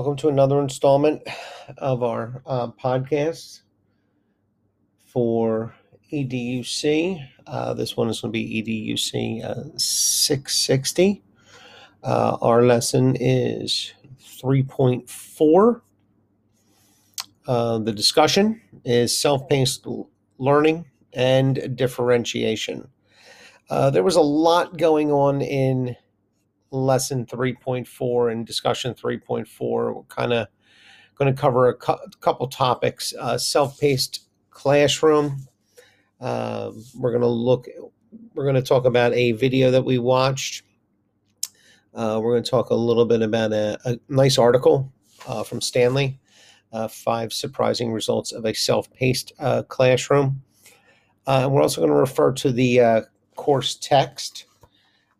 Welcome to another installment of our uh, podcast for EDUC. Uh, this one is going to be EDUC uh, 660. Uh, our lesson is 3.4. Uh, the discussion is self paced learning and differentiation. Uh, there was a lot going on in lesson 3.4 and discussion 3.4. We're kind of going to cover a cu- couple topics. Uh, self-paced classroom. Uh, we're going to look. We're going to talk about a video that we watched. Uh, we're going to talk a little bit about a, a nice article uh, from Stanley. Uh, five surprising results of a self-paced uh, classroom. we're also going to refer to the course text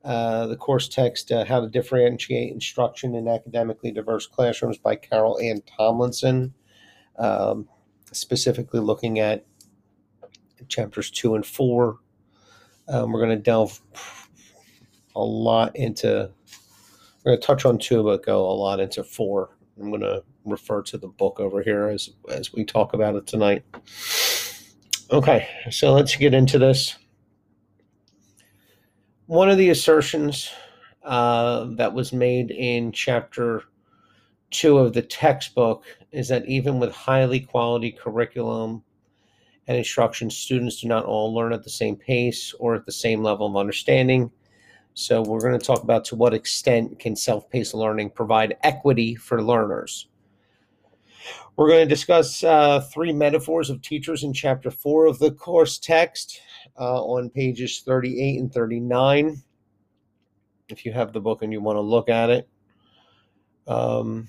uh, the course text, uh, How to Differentiate Instruction in Academically Diverse Classrooms by Carol Ann Tomlinson, um, specifically looking at chapters two and four. Um, we're going to delve a lot into, we're going to touch on two, but go a lot into four. I'm going to refer to the book over here as, as we talk about it tonight. Okay, so let's get into this one of the assertions uh, that was made in chapter two of the textbook is that even with highly quality curriculum and instruction, students do not all learn at the same pace or at the same level of understanding. So, we're going to talk about to what extent can self paced learning provide equity for learners. We're going to discuss uh, three metaphors of teachers in chapter four of the course text uh, on pages 38 and 39 if you have the book and you want to look at it. Um,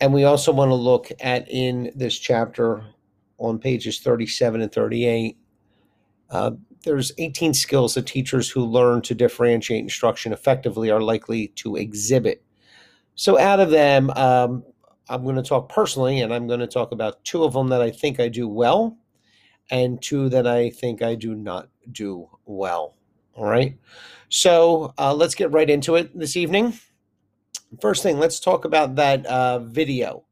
and we also want to look at in this chapter on pages 37 and 38. Uh, there's 18 skills that teachers who learn to differentiate instruction effectively are likely to exhibit. So, out of them, um, I'm going to talk personally, and I'm going to talk about two of them that I think I do well, and two that I think I do not do well. All right. So uh, let's get right into it this evening. First thing, let's talk about that uh, video.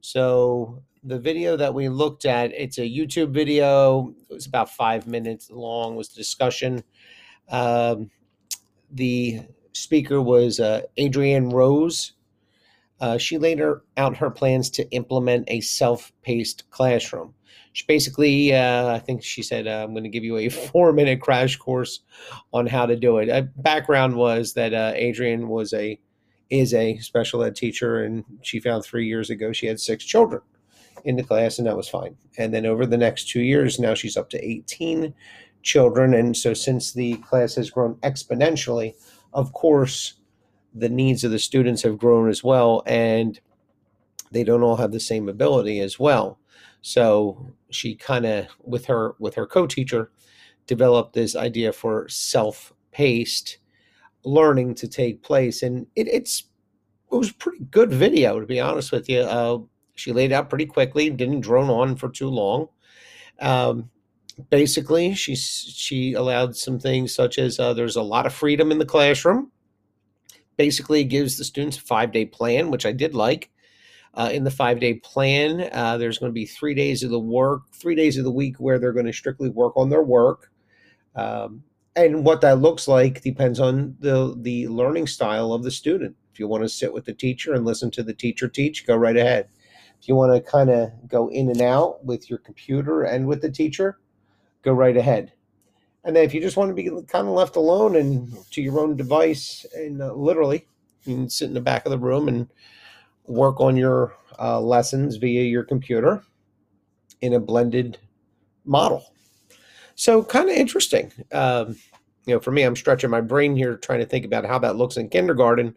So the video that we looked at, it's a YouTube video. It was about five minutes long. Was the discussion. Um, the speaker was uh, Adrienne Rose. Uh, she laid out her plans to implement a self-paced classroom she basically, uh, I think she said, uh, I'm going to give you a four minute crash course on how to do it. Uh, background was that uh, Adrienne was a is a special ed teacher, and she found three years ago she had six children in the class, and that was fine. And then over the next two years, now she's up to 18 children. And so since the class has grown exponentially, of course, the needs of the students have grown as well, and they don't all have the same ability as well. So she kind of with her with her co-teacher developed this idea for self-paced learning to take place, and it, it's it was pretty good video to be honest with you. Uh, she laid out pretty quickly, didn't drone on for too long. Um, basically, she she allowed some things such as uh, there's a lot of freedom in the classroom. Basically, gives the students a five day plan, which I did like uh, in the five day plan. Uh, there's going to be three days of the work, three days of the week where they're going to strictly work on their work. Um, and what that looks like depends on the the learning style of the student. If you want to sit with the teacher and listen to the teacher teach, go right ahead. If you want to kind of go in and out with your computer and with the teacher, go right ahead. And then if you just want to be kind of left alone and to your own device, and uh, literally, you can sit in the back of the room and work on your uh, lessons via your computer in a blended model. So kind of interesting. Um, you know, for me, I'm stretching my brain here trying to think about how that looks in kindergarten.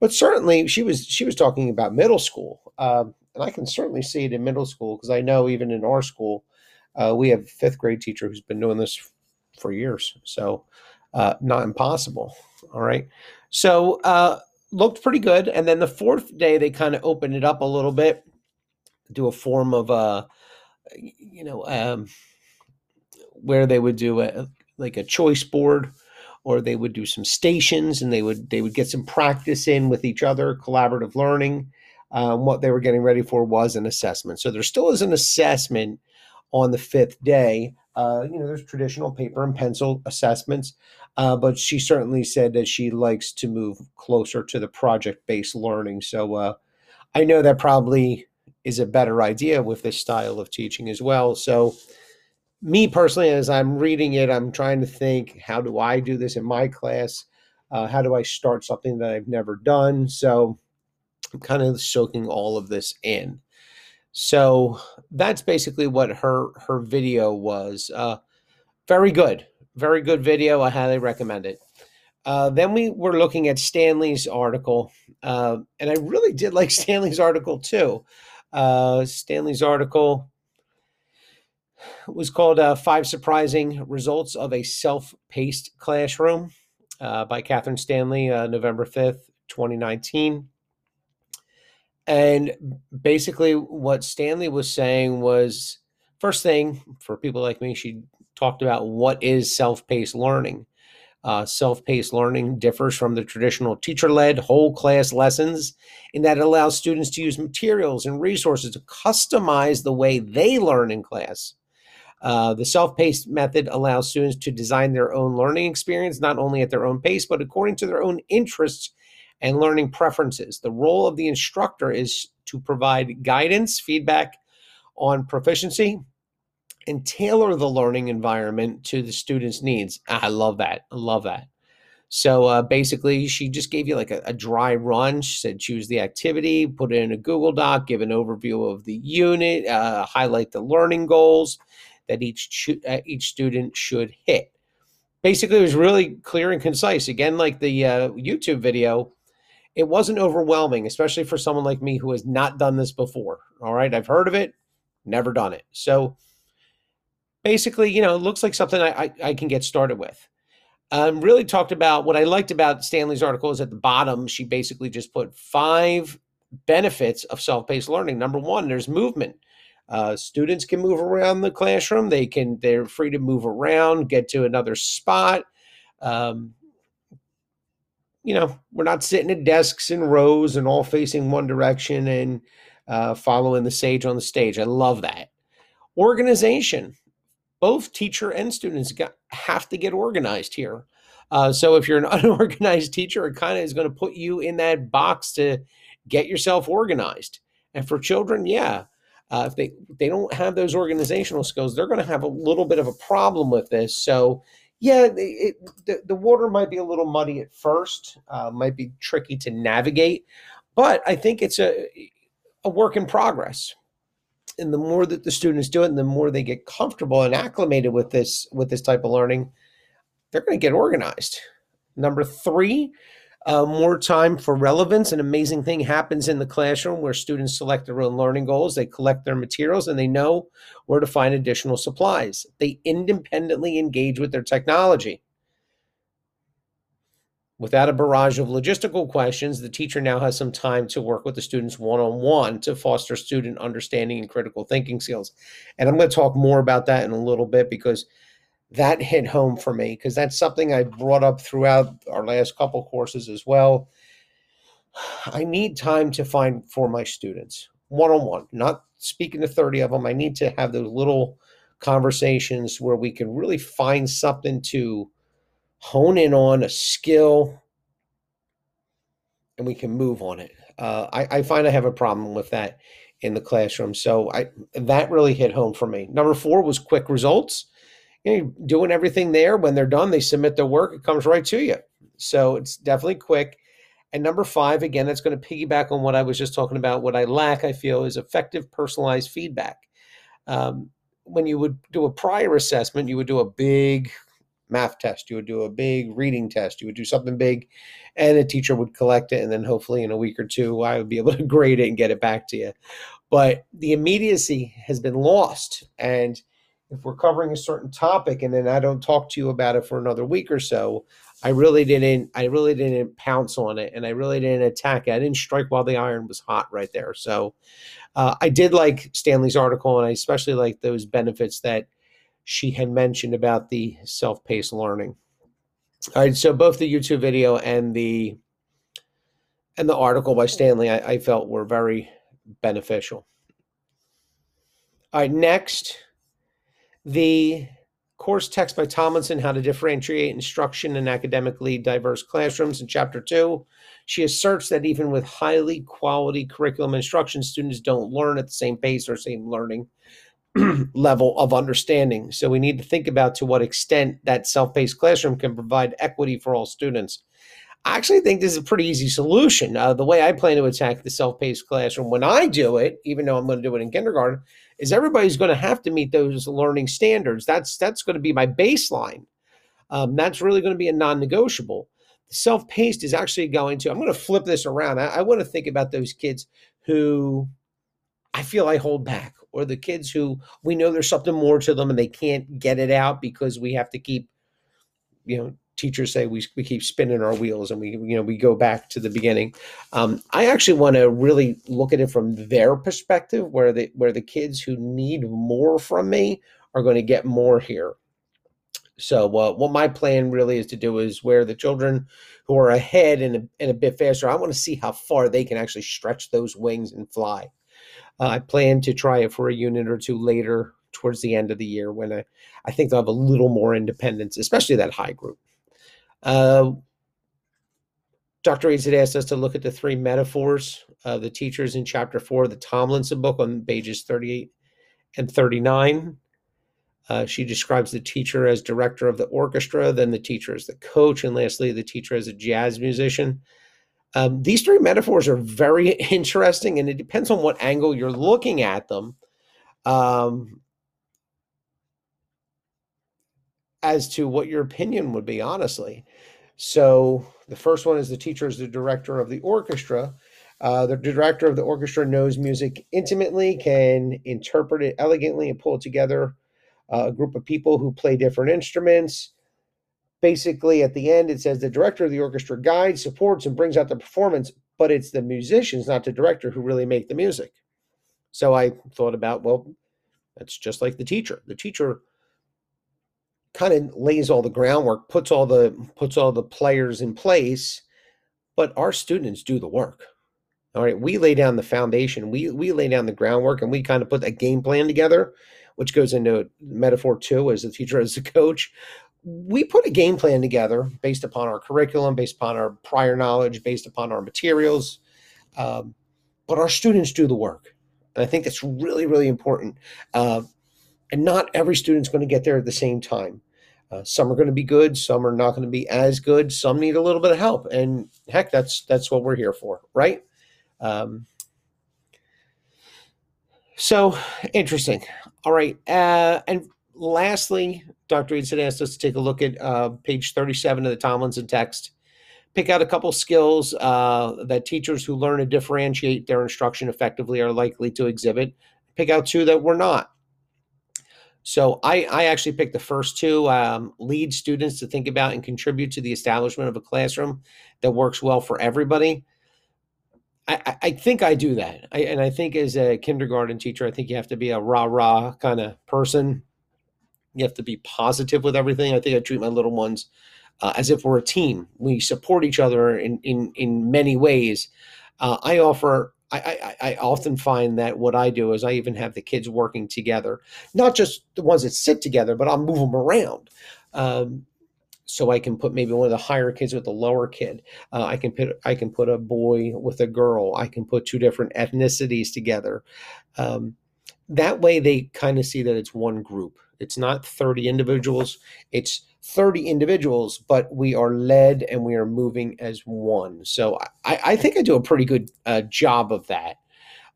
But certainly, she was she was talking about middle school, um, and I can certainly see it in middle school because I know even in our school, uh, we have fifth grade teacher who's been doing this for years. So, uh, not impossible. All right. So, uh, looked pretty good. And then the fourth day, they kind of opened it up a little bit, do a form of, a, you know, um, where they would do a, like a choice board or they would do some stations and they would they would get some practice in with each other, collaborative learning. Um, what they were getting ready for was an assessment. So there still is an assessment on the fifth day. Uh, you know, there's traditional paper and pencil assessments, uh, but she certainly said that she likes to move closer to the project based learning. So uh, I know that probably is a better idea with this style of teaching as well. So, me personally, as I'm reading it, I'm trying to think how do I do this in my class? Uh, how do I start something that I've never done? So, I'm kind of soaking all of this in. So that's basically what her her video was. Uh, very good, very good video. I highly recommend it. Uh, then we were looking at Stanley's article, uh, and I really did like Stanley's article too. Uh, Stanley's article was called uh, Five Surprising Results of a Self Paced Classroom uh, by Catherine Stanley, uh, November 5th, 2019. And basically, what Stanley was saying was first thing for people like me, she talked about what is self paced learning. Uh, Self paced learning differs from the traditional teacher led whole class lessons in that it allows students to use materials and resources to customize the way they learn in class. Uh, the self paced method allows students to design their own learning experience, not only at their own pace, but according to their own interests and learning preferences. The role of the instructor is to provide guidance, feedback on proficiency, and tailor the learning environment to the student's needs. I love that. I love that. So uh, basically, she just gave you like a, a, dry run. She said choose the activity, put it in a Google Doc, give an overview of the unit, uh, highlight the learning goals that each uh, each student should hit. Basically, it was really clear and concise. Again, like the uh, YouTube video, it wasn't overwhelming, especially for someone like me who has not done this before. All right, I've heard of it, never done it. So basically, you know, it looks like something I, I, I can get started with. Um, really talked about what I liked about Stanley's article is at the bottom, she basically just put five benefits of self paced learning. Number one, there's movement. Uh, students can move around the classroom. They can, they're free to move around, get to another spot. Um, you know, we're not sitting at desks in rows and all facing one direction and uh, following the sage on the stage. I love that. Organization both teacher and students got, have to get organized here. Uh, so if you're an unorganized teacher, it kind of is going to put you in that box to get yourself organized. And for children, yeah, uh, if they they don't have those organizational skills, they're going to have a little bit of a problem with this. So yeah, it, it, the, the water might be a little muddy at first, uh, might be tricky to navigate, but I think it's a a work in progress. And the more that the students do it and the more they get comfortable and acclimated with this with this type of learning they're going to get organized. Number three uh, more time for relevance. An amazing thing happens in the classroom where students select their own learning goals they collect their materials and they know where to find additional supplies. They independently engage with their technology. Without a barrage of logistical questions, the teacher now has some time to work with the students one on one to foster student understanding and critical thinking skills. And I'm going to talk more about that in a little bit because that hit home for me because that's something I brought up throughout our last couple courses as well. I need time to find for my students one on one, not speaking to 30 of them. I need to have those little conversations where we can really find something to hone in on a skill and we can move on it. Uh, I, I, find I have a problem with that in the classroom. So I that really hit home for me. Number four was quick results. You know, doing everything there. When they're done, they submit their work. It comes right to you. So it's definitely quick. And number five, again, that's going to piggyback on what I was just talking about. What I lack, I feel, is effective personalized feedback. Um, when you would do a prior assessment, you would do a big math test, you would do a big reading test, you would do something big, and a teacher would collect it. And then hopefully in a week or two, I would be able to grade it and get it back to you. But the immediacy has been lost. And if we're covering a certain topic and then I don't talk to you about it for another week or so, I really didn't I really didn't pounce on it and I really didn't attack it. I didn't strike while the iron was hot right there. So uh, I did like Stanley's article and I especially like those benefits that she had mentioned about the self paced learning. All right, so both the YouTube video and the and the article by Stanley, I, I felt were very beneficial. All right, next, the course text by Tomlinson, How to Differentiate Instruction in Academically Diverse Classrooms in Chapter 2. She asserts that even with highly quality curriculum instruction, students don't learn at the same pace or same learning level of understanding. So we need to think about to what extent that self-paced classroom can provide equity for all students. I actually think this is a pretty easy solution. Uh, the way I plan to attack the self-paced classroom when I do it, even though I'm going to do it in kindergarten, is everybody's going to have to meet those learning standards. That's that's going to be my baseline. Um, that's really going to be a non-negotiable. Self-paced is actually going to. I'm going to flip this around. I, I want to think about those kids who I feel I hold back, or the kids who we know there's something more to them and they can't get it out because we have to keep, you know, teachers say we, we keep spinning our wheels and we you know we go back to the beginning. Um, i actually want to really look at it from their perspective where the where the kids who need more from me are going to get more here. So uh, what my plan really is to do is where the children who are ahead and a, and a bit faster i want to see how far they can actually stretch those wings and fly. Uh, i plan to try it for a unit or two later towards the end of the year when I, I think they'll have a little more independence, especially that high group. Uh, Dr. Eads had asked us to look at the three metaphors of the teachers in chapter four the Tomlinson book on pages 38 and 39. Uh, she describes the teacher as director of the orchestra, then the teacher as the coach, and lastly, the teacher as a jazz musician. Um, these three metaphors are very interesting, and it depends on what angle you're looking at them. Um, as to what your opinion would be, honestly. So the first one is the teacher is the director of the orchestra. Uh, the director of the orchestra knows music intimately, can interpret it elegantly, and pull together uh, a group of people who play different instruments. Basically, at the end, it says the director of the orchestra guides, supports, and brings out the performance, but it's the musicians, not the director, who really make the music. So I thought about, well, that's just like the teacher. The teacher kind of lays all the groundwork, puts all the puts all the players in place, but our students do the work. All right, we lay down the foundation, we we lay down the groundwork, and we kind of put a game plan together, which goes into metaphor two as a teacher, as a coach. We put a game plan together based upon our curriculum, based upon our prior knowledge, based upon our materials, um, but our students do the work. And I think that's really, really important. Uh, and not every student's going to get there at the same time. Uh, some are going to be good, some are not going to be as good. Some need a little bit of help, and heck, that's that's what we're here for, right? Um, so interesting. All right, uh, and lastly, Dr. Eads had asked us to take a look at uh, page 37 of the Tomlinson text. Pick out a couple skills uh, that teachers who learn to differentiate their instruction effectively are likely to exhibit. Pick out two that we're not. So I, I actually picked the first two um, lead students to think about and contribute to the establishment of a classroom that works well for everybody. I, I think I do that. I, and I think as a kindergarten teacher, I think you have to be a rah rah kind of person. You have to be positive with everything. I think I treat my little ones uh, as if we're a team. We support each other in, in, in many ways. Uh, I offer I, I, I, often find that what I do is I even have the kids working together, not just the ones that sit together, but I'll move them around. Um, so I can put maybe one of the higher kids with the lower kid. Uh, I can put I can put a boy with a girl. I can put two different ethnicities together. Um, that way, they kind of see that it's one group. It's not thirty individuals. It's 30 individuals, but we are led and we are moving as one. So I, I think I do a pretty good uh, job of that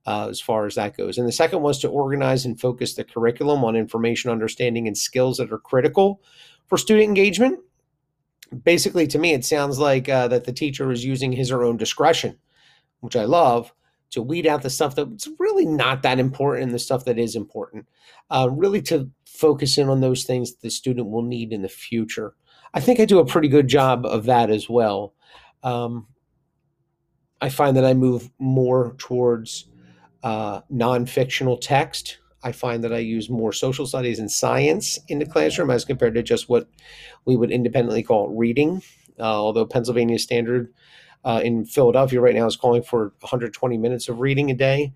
uh, as far as that goes. And the second was to organize and focus the curriculum on information, understanding, and skills that are critical for student engagement. Basically, to me, it sounds like uh, that the teacher is using his or her own discretion, which I love to weed out the stuff that's really not that important and the stuff that is important. Uh, really to focus in on those things the student will need in the future. I think I do a pretty good job of that as well. Um, I find that I move more towards uh, non fictional text. I find that I use more social studies and science in the classroom as compared to just what we would independently call reading. Uh, although Pennsylvania standard uh, in Philadelphia right now is calling for 120 minutes of reading a day.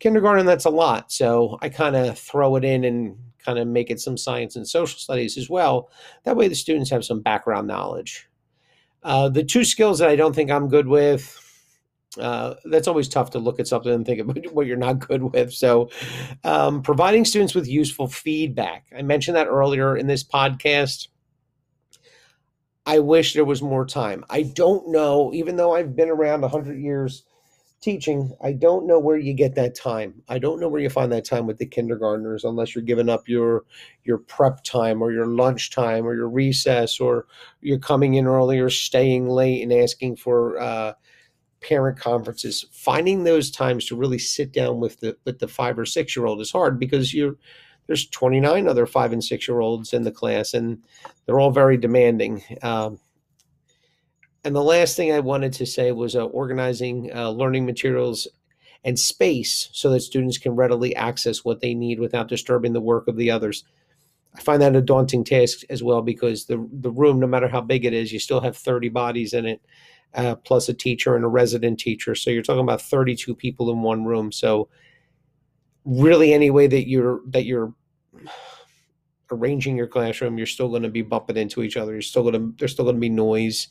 Kindergarten, that's a lot. So I kind of throw it in and kind of make it some science and social studies as well. That way the students have some background knowledge. Uh, the two skills that I don't think I'm good with, uh, that's always tough to look at something and think about what you're not good with. So, um, providing students with useful feedback. I mentioned that earlier in this podcast. I wish there was more time. I don't know, even though I've been around 100 years teaching, I don't know where you get that time. I don't know where you find that time with the kindergartners unless you're giving up your your prep time or your lunch time or your recess or you're coming in early or staying late and asking for uh, parent conferences. Finding those times to really sit down with the with the five or six year old is hard because you're there's 29 other five and six year olds in the class, and they're all very demanding. Um, and the last thing I wanted to say was uh, organizing uh, learning materials and space so that students can readily access what they need without disturbing the work of the others. I find that a daunting task as well because the the room, no matter how big it is, you still have 30 bodies in it, uh, plus a teacher and a resident teacher. So you're talking about 32 people in one room. So really, any way that you're that you're arranging your classroom, you're still going to be bumping into each other. You're still going to there's still going to be noise.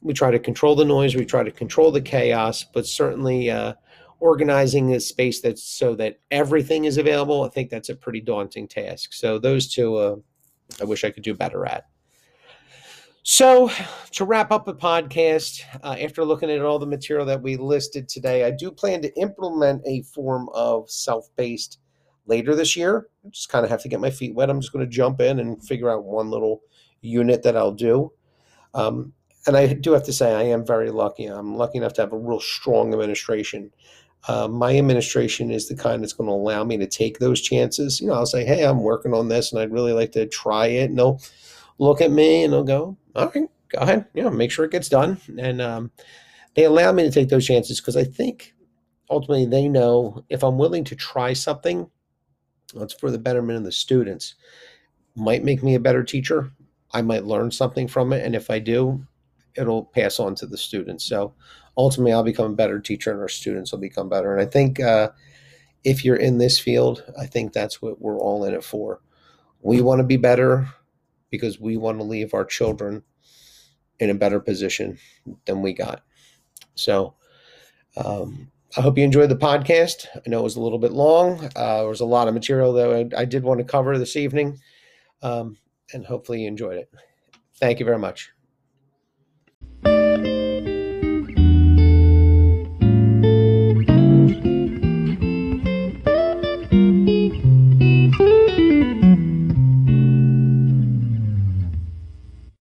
We try to control the noise. We try to control the chaos, but certainly uh, organizing a space that's so that everything is available. I think that's a pretty daunting task. So those two, uh, I wish I could do better at. So, to wrap up the podcast, uh, after looking at all the material that we listed today, I do plan to implement a form of self paced later this year. I just kind of have to get my feet wet. I'm just going to jump in and figure out one little unit that I'll do. Um, and I do have to say, I am very lucky. I'm lucky enough to have a real strong administration. Uh, my administration is the kind that's going to allow me to take those chances. You know, I'll say, hey, I'm working on this and I'd really like to try it. And they'll look at me and they'll go, all right, go ahead. You know, make sure it gets done. And um, they allow me to take those chances because I think ultimately they know if I'm willing to try something, it's for the betterment of the students. Might make me a better teacher. I might learn something from it. And if I do, it'll pass on to the students. So ultimately, I'll become a better teacher and our students will become better. And I think uh, if you're in this field, I think that's what we're all in it for. We want to be better because we want to leave our children in a better position than we got. So, um, I hope you enjoyed the podcast. I know it was a little bit long. Uh, there was a lot of material that I, I did want to cover this evening, um, and hopefully you enjoyed it. Thank you very much.